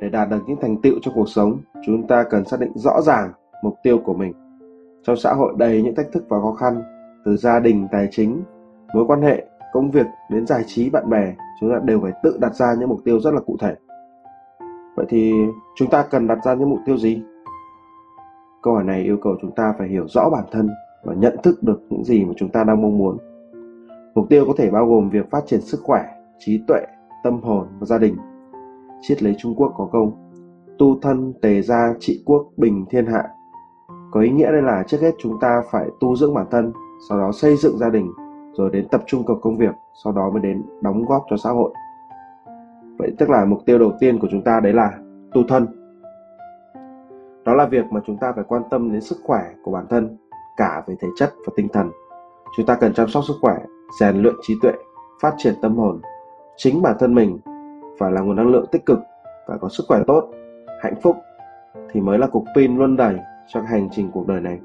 để đạt được những thành tựu trong cuộc sống, chúng ta cần xác định rõ ràng mục tiêu của mình. Trong xã hội đầy những thách thức và khó khăn, từ gia đình, tài chính, mối quan hệ, công việc đến giải trí, bạn bè, chúng ta đều phải tự đặt ra những mục tiêu rất là cụ thể. Vậy thì chúng ta cần đặt ra những mục tiêu gì? Câu hỏi này yêu cầu chúng ta phải hiểu rõ bản thân và nhận thức được những gì mà chúng ta đang mong muốn. Mục tiêu có thể bao gồm việc phát triển sức khỏe, trí tuệ, tâm hồn và gia đình triết lấy Trung Quốc có câu tu thân tề gia trị quốc bình thiên hạ. Có ý nghĩa đây là trước hết chúng ta phải tu dưỡng bản thân, sau đó xây dựng gia đình, rồi đến tập trung vào công việc, sau đó mới đến đóng góp cho xã hội. Vậy tức là mục tiêu đầu tiên của chúng ta đấy là tu thân. Đó là việc mà chúng ta phải quan tâm đến sức khỏe của bản thân, cả về thể chất và tinh thần. Chúng ta cần chăm sóc sức khỏe, rèn luyện trí tuệ, phát triển tâm hồn. Chính bản thân mình và là nguồn năng lượng tích cực và có sức khỏe tốt, hạnh phúc, thì mới là cục pin luôn đầy cho hành trình cuộc đời này.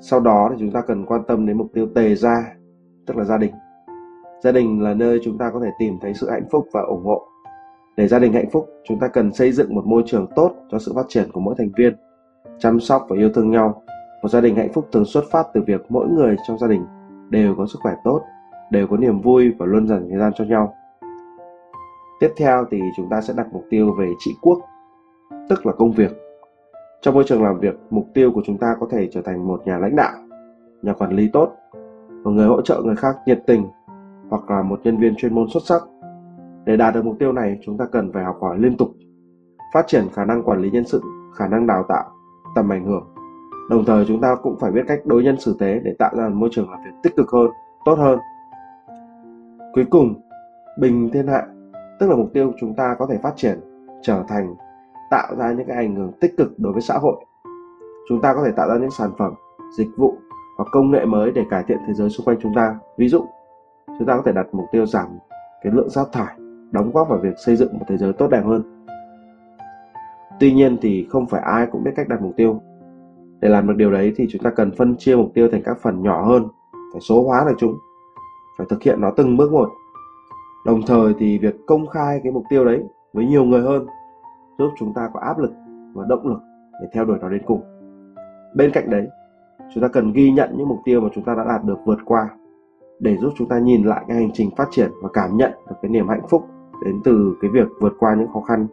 Sau đó thì chúng ta cần quan tâm đến mục tiêu tề gia, tức là gia đình. Gia đình là nơi chúng ta có thể tìm thấy sự hạnh phúc và ủng hộ. Để gia đình hạnh phúc, chúng ta cần xây dựng một môi trường tốt cho sự phát triển của mỗi thành viên, chăm sóc và yêu thương nhau. Một gia đình hạnh phúc thường xuất phát từ việc mỗi người trong gia đình đều có sức khỏe tốt, đều có niềm vui và luôn dành thời gian cho nhau. Tiếp theo thì chúng ta sẽ đặt mục tiêu về trị quốc, tức là công việc. Trong môi trường làm việc, mục tiêu của chúng ta có thể trở thành một nhà lãnh đạo, nhà quản lý tốt, một người hỗ trợ người khác nhiệt tình hoặc là một nhân viên chuyên môn xuất sắc. Để đạt được mục tiêu này, chúng ta cần phải học hỏi liên tục, phát triển khả năng quản lý nhân sự, khả năng đào tạo, tầm ảnh hưởng. Đồng thời chúng ta cũng phải biết cách đối nhân xử thế để tạo ra một môi trường làm việc tích cực hơn, tốt hơn. Cuối cùng, bình thiên hạ tức là mục tiêu chúng ta có thể phát triển, trở thành, tạo ra những cái ảnh hưởng tích cực đối với xã hội. Chúng ta có thể tạo ra những sản phẩm, dịch vụ hoặc công nghệ mới để cải thiện thế giới xung quanh chúng ta. Ví dụ, chúng ta có thể đặt mục tiêu giảm cái lượng rác thải, đóng góp vào việc xây dựng một thế giới tốt đẹp hơn. Tuy nhiên thì không phải ai cũng biết cách đặt mục tiêu. Để làm được điều đấy thì chúng ta cần phân chia mục tiêu thành các phần nhỏ hơn, phải số hóa được chúng, phải thực hiện nó từng bước một đồng thời thì việc công khai cái mục tiêu đấy với nhiều người hơn giúp chúng ta có áp lực và động lực để theo đuổi nó đến cùng. Bên cạnh đấy, chúng ta cần ghi nhận những mục tiêu mà chúng ta đã đạt được vượt qua để giúp chúng ta nhìn lại cái hành trình phát triển và cảm nhận được cái niềm hạnh phúc đến từ cái việc vượt qua những khó khăn